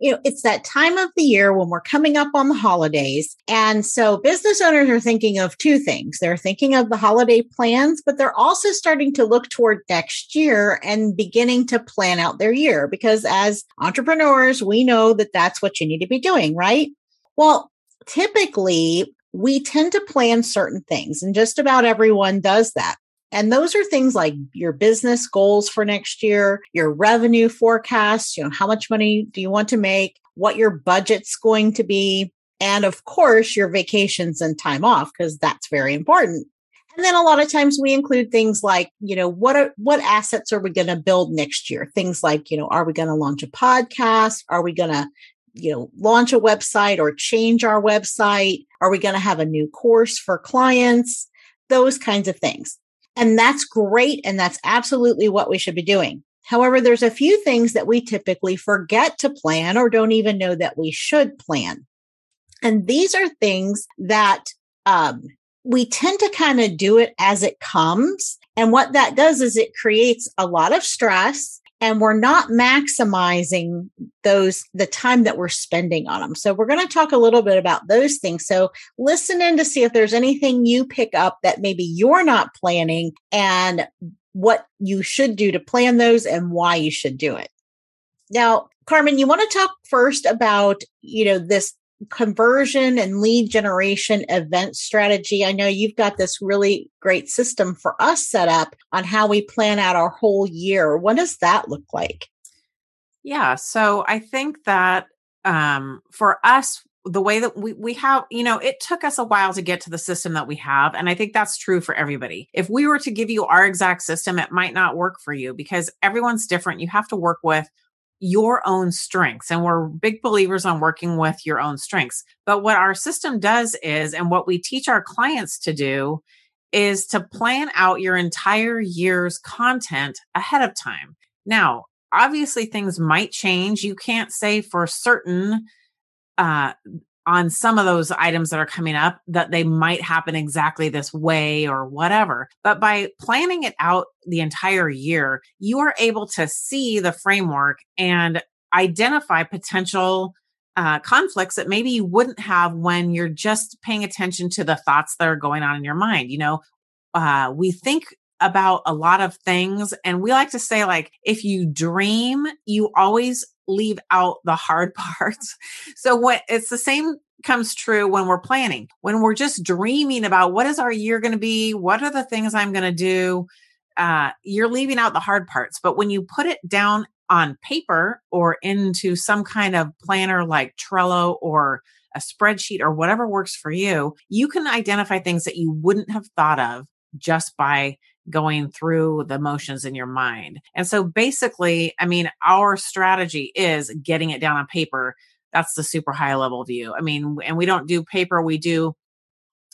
you know, it's that time of the year when we're coming up on the holidays. And so business owners are thinking of two things. They're thinking of the holiday plans, but they're also starting to look toward next year and beginning to plan out their year because as entrepreneurs, we know that that's what you need to be doing, right? Well, typically we tend to plan certain things and just about everyone does that. And those are things like your business goals for next year, your revenue forecast, you know, how much money do you want to make, what your budget's going to be, and of course, your vacations and time off, because that's very important. And then a lot of times we include things like, you know, what are, what assets are we going to build next year? Things like, you know, are we going to launch a podcast? Are we going to, you know, launch a website or change our website? Are we going to have a new course for clients? Those kinds of things. And that's great. And that's absolutely what we should be doing. However, there's a few things that we typically forget to plan or don't even know that we should plan. And these are things that um, we tend to kind of do it as it comes. And what that does is it creates a lot of stress and we're not maximizing those the time that we're spending on them so we're going to talk a little bit about those things. So listen in to see if there's anything you pick up that maybe you're not planning and what you should do to plan those and why you should do it. Now carmen you want to talk first about you know this conversion and lead generation event strategy. I know you've got this really great system for us set up on how we plan out our whole year. What does that look like? Yeah. So I think that um, for us, the way that we, we have, you know, it took us a while to get to the system that we have. And I think that's true for everybody. If we were to give you our exact system, it might not work for you because everyone's different. You have to work with your own strengths. And we're big believers on working with your own strengths. But what our system does is, and what we teach our clients to do is to plan out your entire year's content ahead of time. Now, obviously things might change. You can't say for certain uh, on some of those items that are coming up that they might happen exactly this way or whatever. But by planning it out the entire year, you are able to see the framework and identify potential uh, conflicts that maybe you wouldn't have when you're just paying attention to the thoughts that are going on in your mind. You know, uh, we think about a lot of things and we like to say like if you dream you always leave out the hard parts. So what it's the same comes true when we're planning. When we're just dreaming about what is our year going to be? What are the things I'm going to do? Uh, you're leaving out the hard parts. But when you put it down on paper or into some kind of planner like Trello or a spreadsheet or whatever works for you, you can identify things that you wouldn't have thought of just by going through the motions in your mind. And so basically, I mean, our strategy is getting it down on paper. That's the super high level view. I mean, and we don't do paper, we do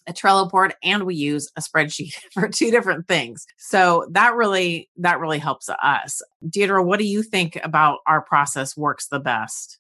a Trello board and we use a spreadsheet for two different things. So that really that really helps us. Deirdre, what do you think about our process works the best?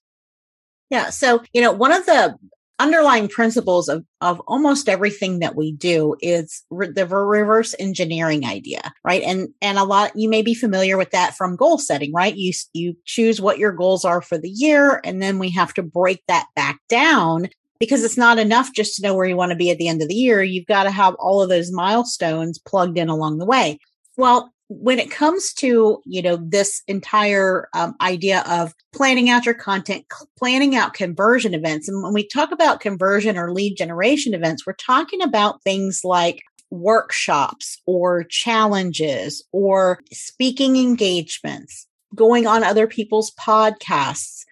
Yeah, so you know, one of the underlying principles of, of almost everything that we do is re- the reverse engineering idea right? And and a lot you may be familiar with that from goal setting right? You you choose what your goals are for the year and then we have to break that back down because it's not enough just to know where you want to be at the end of the year. You've got to have all of those milestones plugged in along the way. Well when it comes to you know this entire um, idea of planning out your content planning out conversion events and when we talk about conversion or lead generation events we're talking about things like workshops or challenges or speaking engagements going on other people's podcasts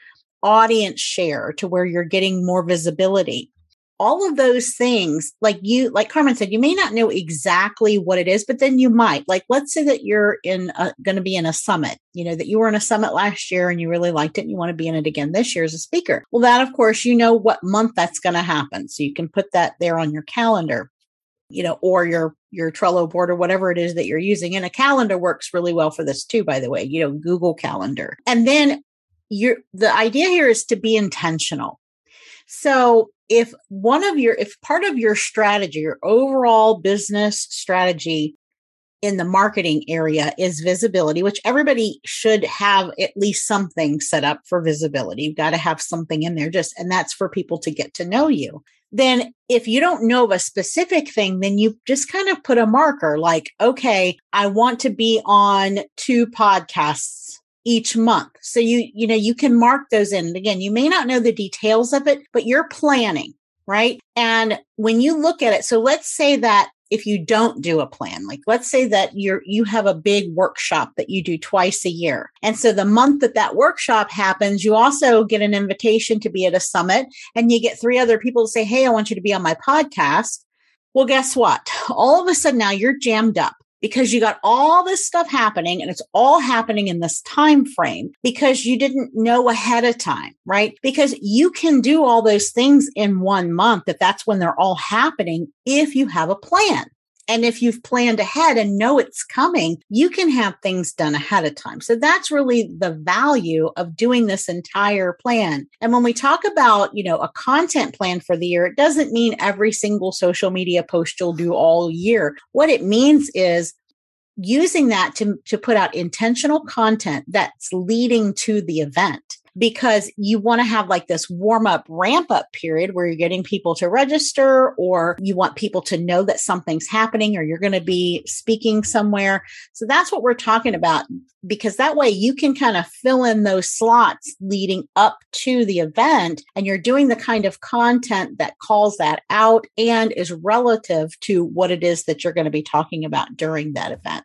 audience share to where you're getting more visibility all of those things like you like carmen said you may not know exactly what it is but then you might like let's say that you're in going to be in a summit you know that you were in a summit last year and you really liked it and you want to be in it again this year as a speaker. Well that of course you know what month that's going to happen so you can put that there on your calendar you know or your your Trello board or whatever it is that you're using and a calendar works really well for this too by the way you know Google calendar. And then you're the idea here is to be intentional so if one of your if part of your strategy your overall business strategy in the marketing area is visibility which everybody should have at least something set up for visibility. You've got to have something in there just and that's for people to get to know you. Then if you don't know of a specific thing then you just kind of put a marker like okay i want to be on two podcasts each month. So you, you know, you can mark those in. Again, you may not know the details of it, but you're planning, right? And when you look at it, so let's say that if you don't do a plan, like let's say that you're, you have a big workshop that you do twice a year. And so the month that that workshop happens, you also get an invitation to be at a summit and you get three other people to say, Hey, I want you to be on my podcast. Well, guess what? All of a sudden now you're jammed up because you got all this stuff happening and it's all happening in this time frame because you didn't know ahead of time right? Because you can do all those things in one month if that's when they're all happening if you have a plan and if you've planned ahead and know it's coming, you can have things done ahead of time. So that's really the value of doing this entire plan. And when we talk about, you know, a content plan for the year, it doesn't mean every single social media post you'll do all year. What it means is using that to, to put out intentional content that's leading to the event because you want to have like this warm up ramp up period where you're getting people to register or you want people to know that something's happening or you're going to be speaking somewhere. So that's what we're talking about because that way you can kind of fill in those slots leading up to the event and you're doing the kind of content that calls that out and is relative to what it is that you're going to be talking about during that event.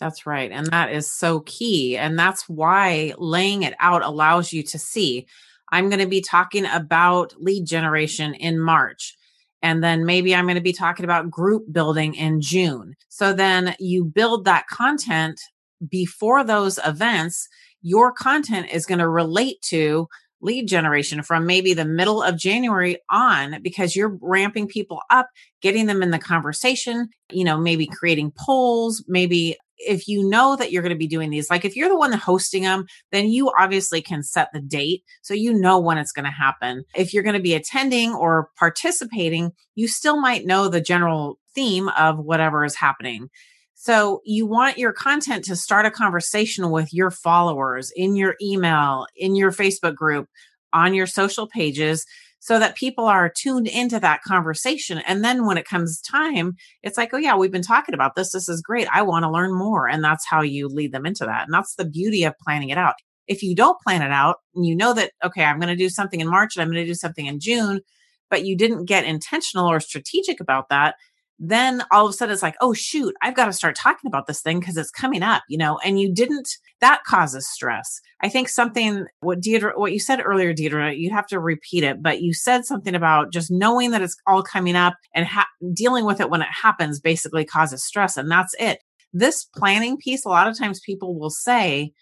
That's right. And that is so key. And that's why laying it out allows you to see I'm going to be talking about lead generation in March. And then maybe I'm going to be talking about group building in June. So then you build that content before those events. Your content is going to relate to lead generation from maybe the middle of January on because you're ramping people up, getting them in the conversation, you know, maybe creating polls, maybe if you know that you're going to be doing these, like if you're the one hosting them, then you obviously can set the date so you know when it's going to happen. If you're going to be attending or participating, you still might know the general theme of whatever is happening. So you want your content to start a conversation with your followers in your email, in your Facebook group, on your social pages so that people are tuned into that conversation. And then when it comes time, it's like, oh, yeah, we've been talking about this. This is great. I want to learn more. And that's how you lead them into that. And that's the beauty of planning it out. If you don't plan it out and you know that, okay, I'm going to do something in March and I'm going to do something in June, but you didn't get intentional or strategic about that, then all of a sudden it's like, oh shoot, I've got to start talking about this thing because it's coming up, you know, and you didn't, that causes stress. I think something, what Deirdre, what you said earlier, Deirdre, you have to repeat it, but you said something about just knowing that it's all coming up and ha- dealing with it when it happens basically causes stress. And that's it. This planning piece, a lot of times people will say,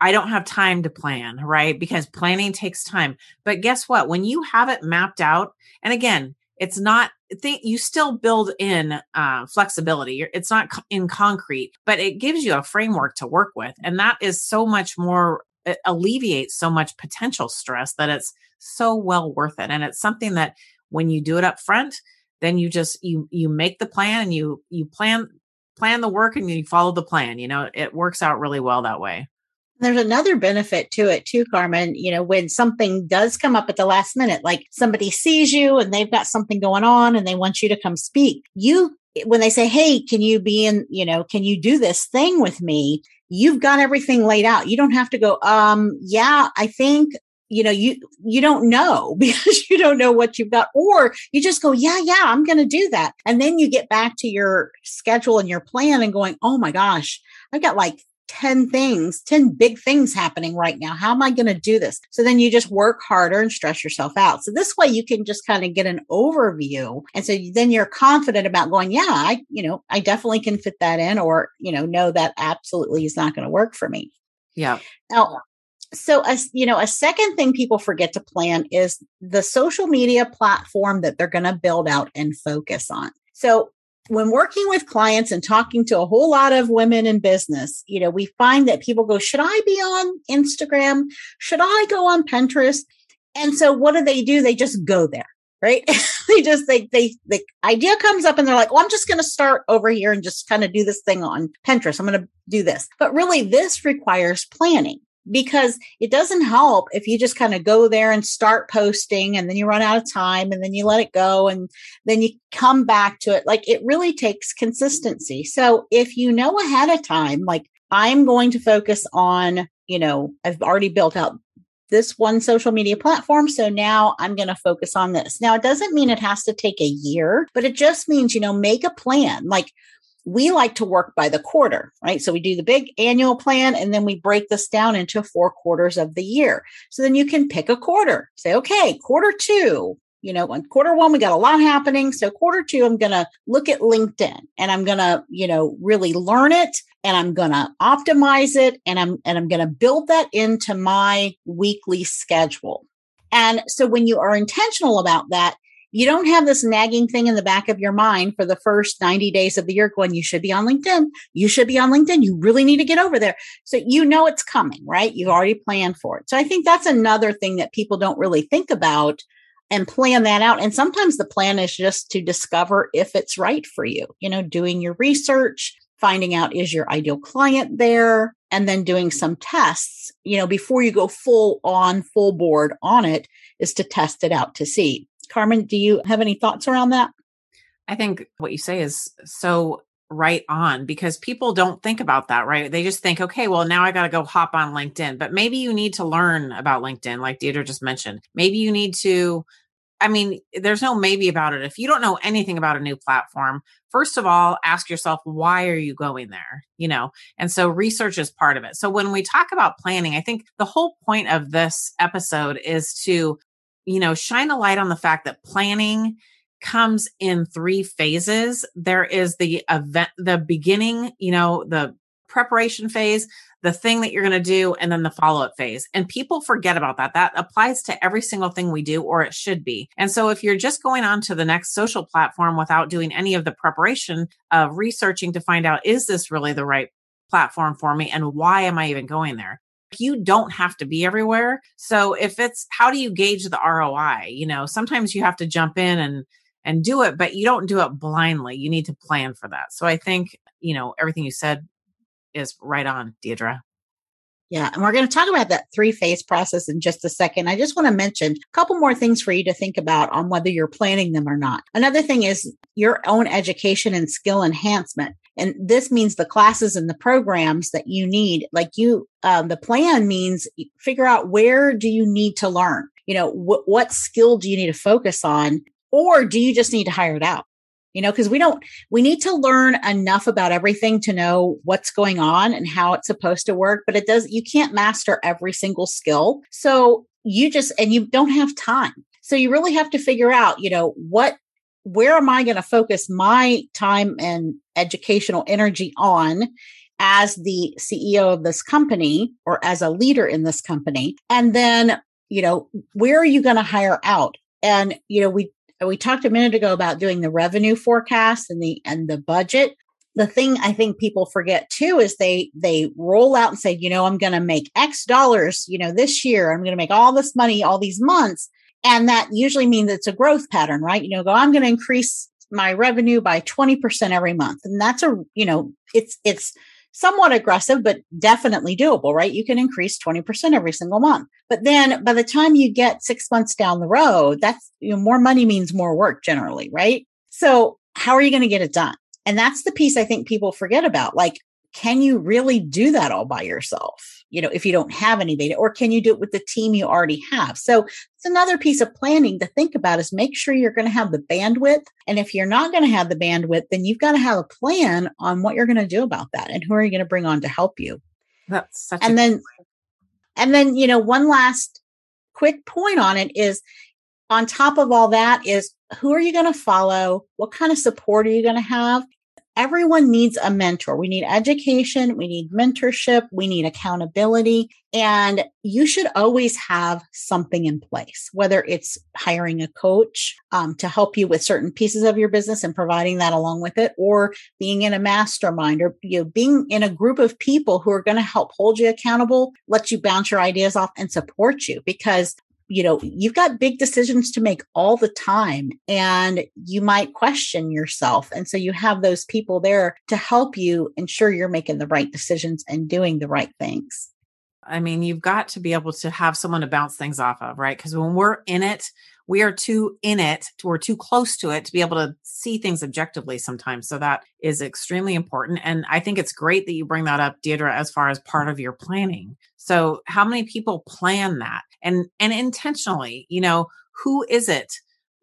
I don't have time to plan, right? Because planning takes time. But guess what? When you have it mapped out, and again, it's not think you still build in uh, flexibility. It's not in concrete but it gives you a framework to work with and that is so much more it alleviates so much potential stress that it's so well worth it and it's something that when you do it up front then you just you you make the plan and you you plan plan the work and you follow the plan you know? It works out really well that way there's another benefit to it too, Carmen. You know, when something does come up at the last minute, like somebody sees you and they've got something going on and they want you to come speak, you when they say, Hey, can you be in, you know, can you do this thing with me? You've got everything laid out. You don't have to go, um, yeah, I think you know you you don't know because you don't know what you've got or you just go yeah yeah i'm going to do that and then you get back to your schedule and your plan and going oh my gosh i've got like 10 things 10 big things happening right now. How am i going to do this? So then you just work harder and stress yourself out. So this way you can just kind of get an overview. And so then you're confident about going yeah i you know i definitely can fit that in or you know no that absolutely is not going to work for me. Yeah. Now so a, you know a second thing people forget to plan is the social media platform that they're going to build out and focus on. So when working with clients and talking to a whole lot of women in business you know we find that people go should i be on instagram? Should i go on pinterest? And so what do they do? They just go there right? They just they they the idea comes up and they're like well i'm just going to start over here and just kind of do this thing on pinterest. I'm going to do this. But really this requires planning because it doesn't help if you just kind of go there and start posting and then you run out of time and then you let it go and then you come back to it. Like it really takes consistency. So if you know ahead of time, like I'm going to focus on, you know, I've already built out this one social media platform. So now I'm going to focus on this. Now, it doesn't mean it has to take a year, but it just means, you know, make a plan. Like we like to work by the quarter, right? So we do the big annual plan and then we break this down into four quarters of the year. So then you can pick a quarter. Say, okay, quarter two, you know, on quarter one, we got a lot happening. So quarter two, I'm going to look at LinkedIn and I'm going to, you know, really learn it and I'm going to optimize it and I'm, and I'm going to build that into my weekly schedule. And so when you are intentional about that, you don't have this nagging thing in the back of your mind for the first 90 days of the year going, you should be on LinkedIn. You should be on LinkedIn. You really need to get over there. So you know it's coming, right? You've already planned for it. So I think that's another thing that people don't really think about and plan that out. And sometimes the plan is just to discover if it's right for you, you know, doing your research, finding out is your ideal client there, and then doing some tests, you know, before you go full on, full board on it is to test it out to see Carmen, do you have any thoughts around that? I think what you say is so right on because people don't think about that, right? They just think, okay, well, now I got to go hop on LinkedIn. But maybe you need to learn about LinkedIn, like Deirdre just mentioned. Maybe you need to, I mean, there's no maybe about it. If you don't know anything about a new platform, first of all, ask yourself, why are you going there? You know, and so research is part of it. So when we talk about planning, I think the whole point of this episode is to you know, shine a light on the fact that planning comes in three phases. There is the event, the beginning, you know, the preparation phase, the thing that you're going to do, and then the follow up phase. And people forget about that. That applies to every single thing we do, or it should be. And so if you're just going on to the next social platform without doing any of the preparation of researching to find out, is this really the right platform for me? And why am I even going there? You don't have to be everywhere. So if it's how do you gauge the ROI? You know, sometimes you have to jump in and and do it, but you don't do it blindly. You need to plan for that. So I think, you know, everything you said is right on, Deirdre. Yeah, and we're going to talk about that three phase process in just a second. I just want to mention a couple more things for you to think about on whether you're planning them or not. Another thing is your own education and skill enhancement. And this means the classes and the programs that you need. Like you, um, the plan means figure out where do you need to learn? You know, wh- what skill do you need to focus on? Or do you just need to hire it out? you know, because we don't, we need to learn enough about everything to know what's going on and how it's supposed to work. But it does, you can't master every single skill. So you just, and you don't have time. So you really have to figure out, you know, what, where am I going to focus my time and educational energy on as the CEO of this company or as a leader in this company? And then, you know, where are you going to hire out? And, you know, we we talked a minute ago about doing the revenue forecast and the and the budget the thing i think people forget too is they they roll out and say you know i'm going to make x dollars you know this year i'm going to make all this money all these months and that usually means it's a growth pattern right you know go i'm going to increase my revenue by 20% every month and that's a you know it's it's somewhat aggressive, but definitely doable, right? You can increase 20% every single month. But then by the time you get six months down the road, that's, you know, more money means more work generally, right? So how are you going to get it done? And that's the piece I think people forget about. Like, can you really do that all by yourself? You know, if you don't have any anybody, or can you do it with the team you already have? So it's another piece of planning to think about is make sure you're going to have the bandwidth. And if you're not going to have the bandwidth, then you've got to have a plan on what you're going to do about that and who are you going to bring on to help you. That's such and then, and then, you know, one last quick point on it is on top of all that is who are you going to follow? What kind of support are you going to have? Everyone needs a mentor. We need education. We need mentorship. We need accountability. And you should always have something in place, whether it's hiring a coach um, to help you with certain pieces of your business and providing that along with it, or being in a mastermind or you know, being in a group of people who are going to help hold you accountable, let you bounce your ideas off and support you because you know, you've got big decisions to make all the time and you might question yourself. And so you have those people there to help you ensure you're making the right decisions and doing the right things. I mean, you've got to be able to have someone to bounce things off of, right? Because when we're in it, we are too in it, we're too close to it to be able to see things objectively sometimes. So that is extremely important. And I think it's great that you bring that up, Deirdre, as far as part of your planning. So how many people plan that and and intentionally, you know, who is it?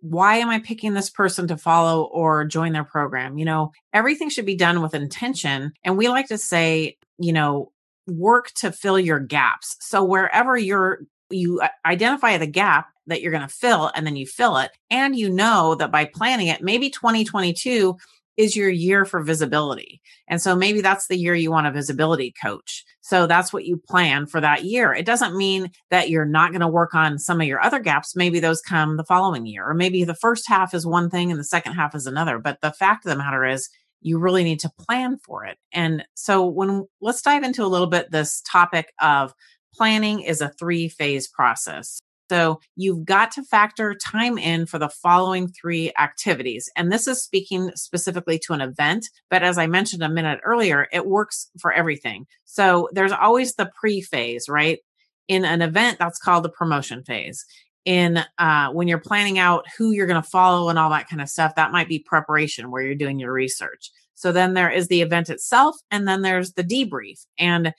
Why am I picking this person to follow or join their program? You know, everything should be done with intention. And we like to say, you know, work to fill your gaps. So wherever you're you uh, identify the gap that you're going to fill and then you fill it and you know that by planning it maybe 2022 is your year for visibility. And so maybe that's the year you want a visibility coach. So that's what you plan for that year. It doesn't mean that you're not going to work on some of your other gaps. Maybe those come the following year, or maybe the first half is one thing and the second half is another. But the fact of the matter is, you really need to plan for it. And so when let's dive into a little bit this topic of planning is a three phase process. So you've got to factor time in for the following three activities. And this is speaking specifically to an event. But as I mentioned a minute earlier, it works for everything. So there's always the pre phase, right? In an event, that's called the promotion phase. In uh, when you're planning out who you're going to follow and all that kind of stuff, that might be preparation where you're doing your research. So then there is the event itself, and then there's the debrief. And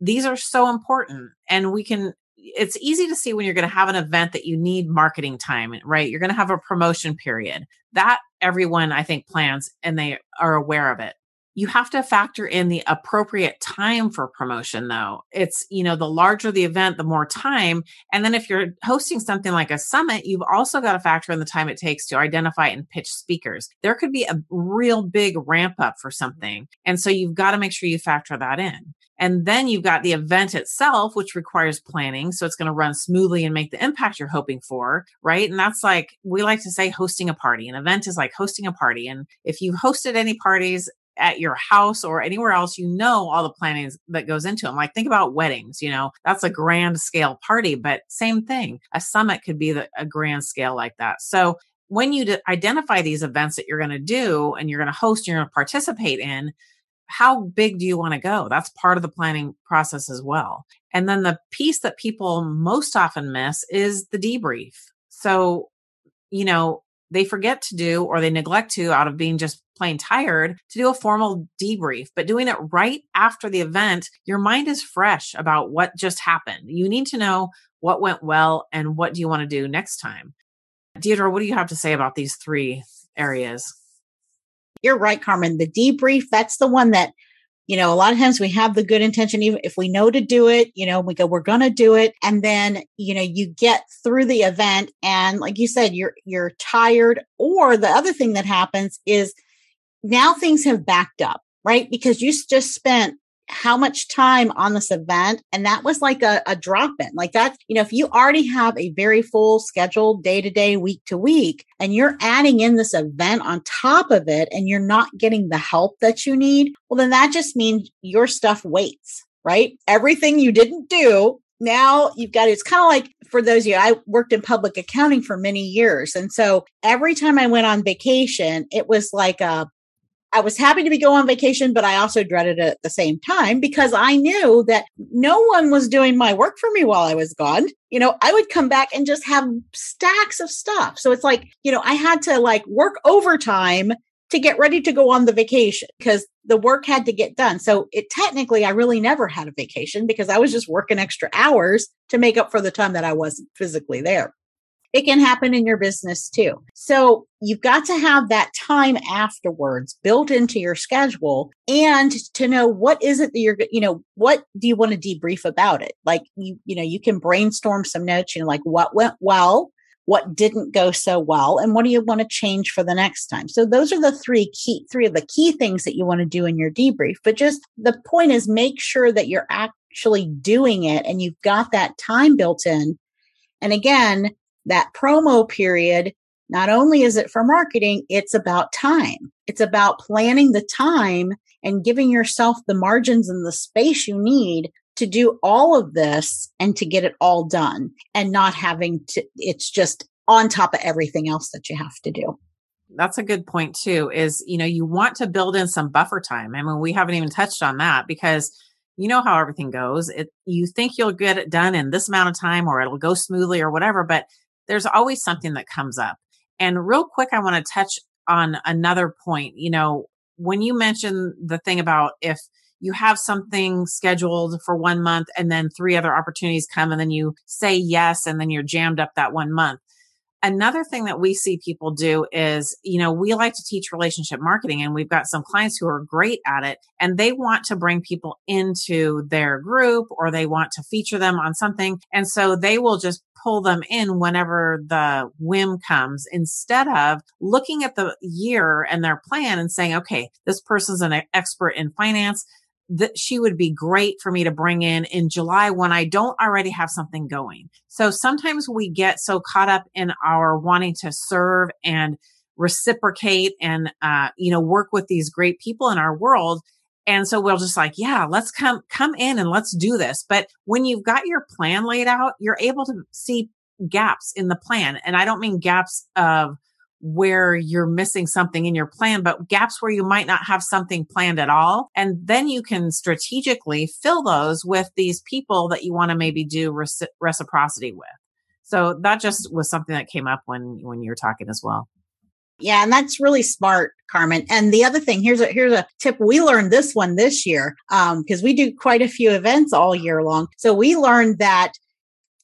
these are so important. And we can it's easy to see when you're going to have an event that you need marketing time, right? You're going to have a promotion period. That everyone I think plans and they are aware of it. You have to factor in the appropriate time for promotion though. It's, you know, the larger the event, the more time. And then if you're hosting something like a summit, you've also got to factor in the time it takes to identify and pitch speakers. There could be a real big ramp up for something. And so you've got to make sure you factor that in. And then you've got the event itself, which requires planning. So it's going to run smoothly and make the impact you're hoping for. Right. And that's like, we like to say hosting a party. An event is like hosting a party. And if you've hosted any parties, at your house or anywhere else, you know all the planning that goes into them. Like think about weddings, you know, that's a grand scale party, but same thing. A summit could be the, a grand scale like that. So when you identify these events that you're going to do and you're going to host, and you're going to participate in, how big do you want to go? That's part of the planning process as well. And then the piece that people most often miss is the debrief. So, you know, they forget to do or they neglect to out of being just plain tired to do a formal debrief, but doing it right after the event, your mind is fresh about what just happened. You need to know what went well and what do you want to do next time. Deirdre, what do you have to say about these three areas? You're right, Carmen. The debrief, that's the one that, you know, a lot of times we have the good intention, even if we know to do it, you know, we go, we're going to do it. And then, you know, you get through the event and like you said, you're, you're tired. Or the other thing that happens is now things have backed up, right? Because you just spent how much time on this event. And that was like a, a drop in. Like that, you know, if you already have a very full schedule day to day, week to week, and you're adding in this event on top of it and you're not getting the help that you need, well, then that just means your stuff waits, right? Everything you didn't do now you've got it's kind of like for those of you i worked in public accounting for many years and so every time i went on vacation it was like a I was happy to be going on vacation, but I also dreaded it at the same time because I knew that no one was doing my work for me while I was gone. You know, I would come back and just have stacks of stuff. So it's like, you know, I had to like work overtime to get ready to go on the vacation because the work had to get done. So it technically, I really never had a vacation because I was just working extra hours to make up for the time that I wasn't physically there. It can happen in your business too. So you've got to have that time afterwards built into your schedule and to know what is it that you're, you know, what do you want to debrief about it? Like you, you know, you can brainstorm some notes, you know, like what went well, what didn't go so well and what do you want to change for the next time so those are the three key three of the key things that you want to do in your debrief but just the point is make sure that you're actually doing it and you've got that time built in and again that promo period not only is it for marketing it's about time it's about planning the time and giving yourself the margins and the space you need to do all of this and to get it all done and not having to, it's just on top of everything else that you have to do. That's a good point too, is, you know, you want to build in some buffer time. I mean, we haven't even touched on that because you know how everything goes. It, you think you'll get it done in this amount of time or it'll go smoothly or whatever, but there's always something that comes up. And real quick, I want to touch on another point. You know, when you mentioned the thing about if you have something scheduled for one month and then three other opportunities come and then you say yes and then you're jammed up that one month. Another thing that we see people do is, you know, we like to teach relationship marketing and we've got some clients who are great at it and they want to bring people into their group or they want to feature them on something. And so they will just pull them in whenever the whim comes instead of looking at the year and their plan and saying, okay, this person's an expert in finance that she would be great for me to bring in in July when I don't already have something going. So sometimes we get so caught up in our wanting to serve and reciprocate and, uh, you know, work with these great people in our world. And so we'll just like, yeah, let's come, come in and let's do this. But when you've got your plan laid out, you're able to see gaps in the plan. And I don't mean gaps of, where you're missing something in your plan, but gaps where you might not have something planned at all. And then you can strategically fill those with these people that you want to maybe do reciprocity with. So that just was something that came up when, when you were talking as well. Yeah, and that's really smart, Carmen. And the other thing, here's a here's a tip. We learned this one this year um, because um, we do quite a few events all year long. So we learned that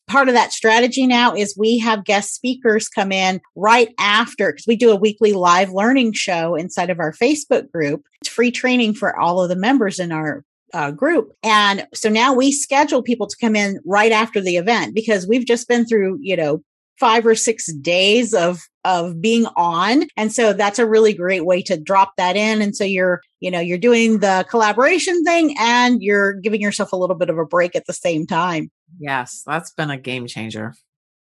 part of that strategy now is we have guest speakers come in right after because we do a weekly live learning show inside of our Facebook group. It's free training for all of the members in our uh, group. And so now we schedule people to come in right after the event because we've just been through, you know, five or six days of of being on and so that's a really great way to drop that in and so you're you know you're doing the collaboration thing and you're giving yourself a little bit of a break at the same time Yes, that's been a game changer.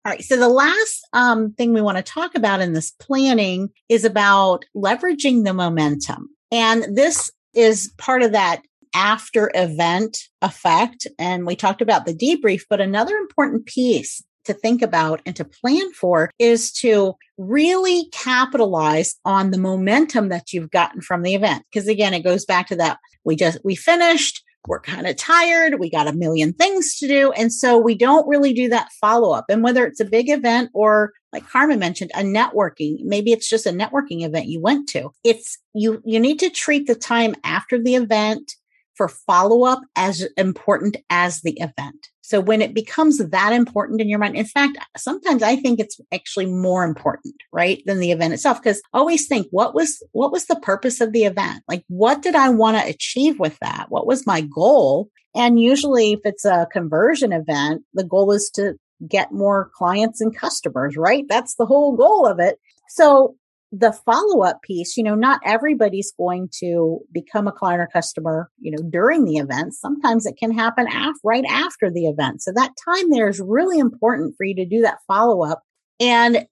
All right. So the last um, thing we want to talk about in this planning is about leveraging the momentum. And this is part of that after event effect. And we talked about the debrief, but another important piece to think about and to plan for is to really capitalize on the momentum that you've gotten from the event. Because again, it goes back to that we just, we finished, we're kind of tired. We got a million things to do. And so we don't really do that follow up. And whether it's a big event or like Carmen mentioned, a networking, maybe it's just a networking event you went to. It's you, you need to treat the time after the event for follow up as important as the event. So when it becomes that important in your mind, in fact, sometimes I think it's actually more important, right, than the event itself. Because always think, what was what was the purpose of the event? Like, what did I want to achieve with that? What was my goal? And usually, if it's a conversion event, the goal is to get more clients and customers, right? That's the whole goal of it. So the follow up piece, you know, not everybody's going to become a client or customer, you know, during the event. Sometimes it can happen af- right after the event. So that time there is really important for you to do that follow up. And,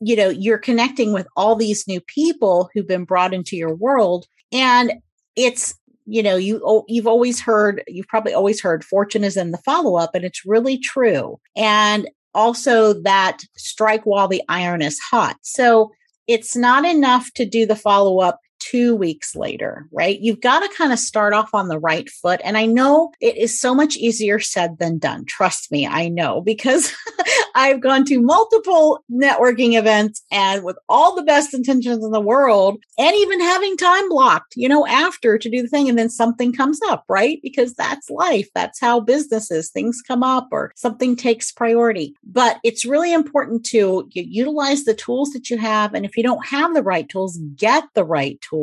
you know, you're connecting with all these new people who've been brought into your world. And it's, you know, you, you've always heard, you've probably always heard fortune is in the follow up and it's really true. And also that strike while the iron is hot. So it's not enough to do the follow up two weeks later, right? You've got to kind of start off on the right foot. And I know it is so much easier said than done. Trust me, I know because I've gone to multiple networking events and with all the best intentions in the world, and even having time blocked, you know, after to do the thing. And then something comes up, right? Because that's life. That's how businesses. Things come up or something takes priority. But it's really important to utilize the tools that you have. And if you don't have the right tools, get the right tools.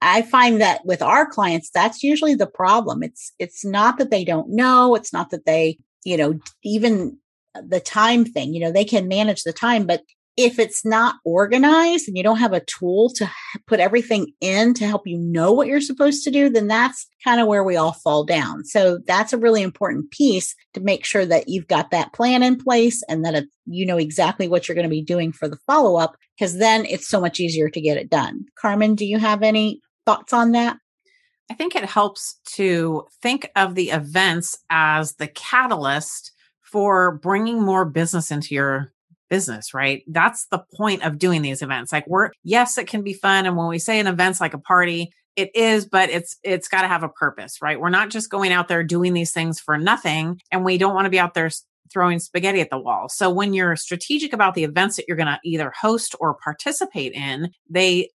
I find that with our clients, that's usually the problem. It's, it's not that they don't know. It's not that they, you know, even uh, the time thing, you know, they can manage the time, but if it's not organized and you don't have a tool to put everything in to help you know what you're supposed to do, then that's kind of where we all fall down. So that's a really important piece to make sure that you've got that plan in place and that it, you know exactly what you're going to be doing for the follow up, because then it's so much easier to get it done. Carmen, do you have any thoughts on that? I think it helps to think of the events as the catalyst for bringing more business into your business, right? That's the point of doing these events. Like we're, yes, it can be fun. And when we say an event's like a party, it is, but it's, it's got to have a purpose, right? We're not just going out there doing these things for nothing. And we don't want to be out there throwing spaghetti at the wall. So when you're strategic about the events that you're going to either host or participate in, they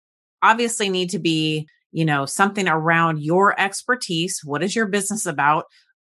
obviously need to be, you know, something around your expertise. What is your business about?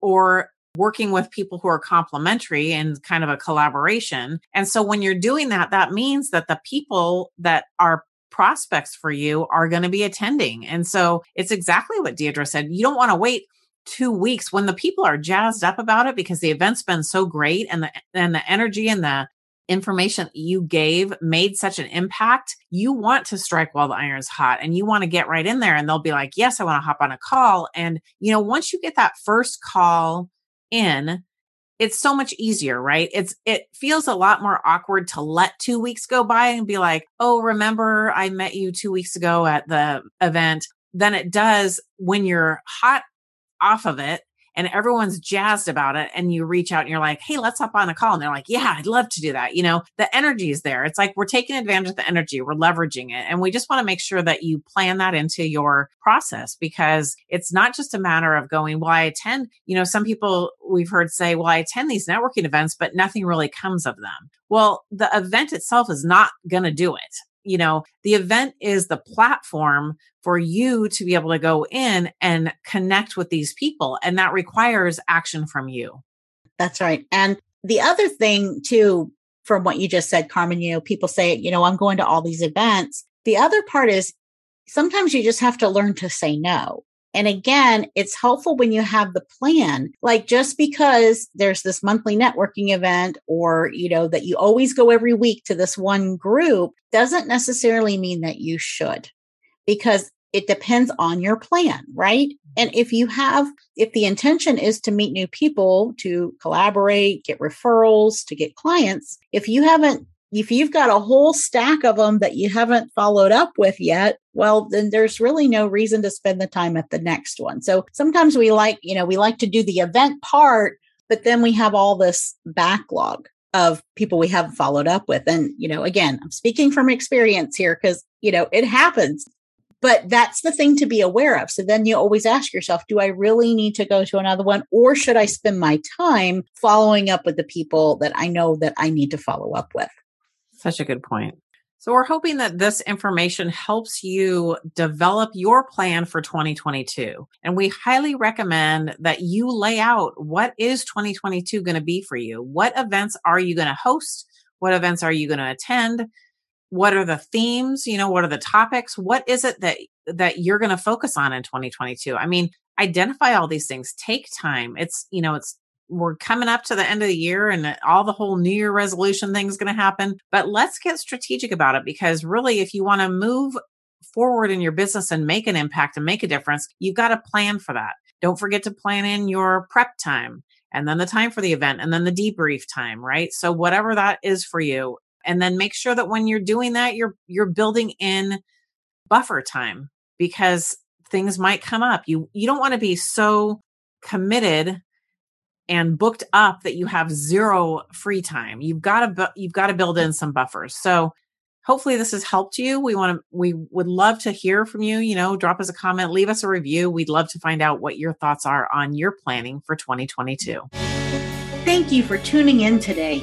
Or working with people who are complementary and kind of a collaboration. And so when you're doing that, that means that the people that are prospects for you are going to be attending. And so it's exactly what Deirdre said. You don't want to wait two weeks when the people are jazzed up about it because the event's been so great and the and the energy and the information you gave made such an impact, you want to strike while the iron's hot and you want to get right in there. And they'll be like, Yes, I want to hop on a call. And, you know, once you get that first call in, it's so much easier, right? It's it feels a lot more awkward to let 2 weeks go by and be like, "Oh, remember I met you 2 weeks ago at the event." than it does when you're hot off of it and everyone's jazzed about it and you reach out and you're like hey let's hop on a call and they're like yeah i'd love to do that you know? The energy is there. It's like we're taking advantage of the energy we're leveraging it and we just want to make sure that you plan that into your process because it's not just a matter of going well i attend you know some people we've heard say well i attend these networking events but nothing really comes of them. Well the event itself is not going to do it you know, the event is the platform for you to be able to go in and connect with these people. And that requires action from you. That's right. And the other thing, too, from what you just said, Carmen, you know, people say, you know, I'm going to all these events. The other part is sometimes you just have to learn to say no. And again, it's helpful when you have the plan. Like just because there's this monthly networking event or, you know, that you always go every week to this one group doesn't necessarily mean that you should because it depends on your plan, right? And if you have, if the intention is to meet new people, to collaborate, get referrals, to get clients, if you haven't if you've got a whole stack of them that you haven't followed up with yet, well, then there's really no reason to spend the time at the next one. So sometimes we like, you know, we like to do the event part, but then we have all this backlog of people we haven't followed up with. And, you know, again, I'm speaking from experience here because, you know, it happens. But that's the thing to be aware of. So then you always ask yourself, do I really need to go to another one or should I spend my time following up with the people that I know that I need to follow up with? Such a good point. So we're hoping that this information helps you develop your plan for 2022. And we highly recommend that you lay out what is 2022 going to be for you? What events are you going to host? What events are you going to attend? What are the themes? You know, what are the topics? What is it that that you're going to focus on in 2022? I mean, identify all these things. Take time. It's, you know, it's we're coming up to the end of the year and uh, all the whole new year resolution thing is going to happen. But let's get strategic about it because really, if you want to move forward in your business and make an impact and make a difference, you've got to plan for that. Don't forget to plan in your prep time and then the time for the event and then the debrief time, right? So whatever that is for you. And then make sure that when you're doing that, you're, you're building in buffer time because things might come up. You, you don't want to be so committed and booked up that you have zero free time. You've got to you've got to build in some buffers. So hopefully this has helped you. We want to, we would love to hear from you. You know, drop us a comment, leave us a review. We'd love to find out what your thoughts are on your planning for 2022. Thank you for tuning in today.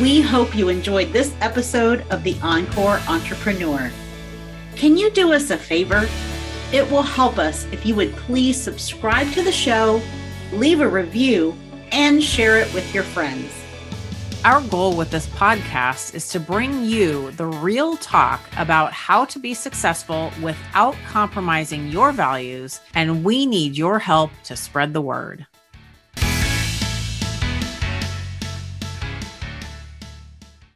We hope you enjoyed this episode of the Encore Entrepreneur. Can you do us a favor? It will help us if you would please subscribe to the show, leave a review, and share it with your friends. Our goal with this podcast is to bring you the real talk about how to be successful without compromising your values, and we need your help to spread the word.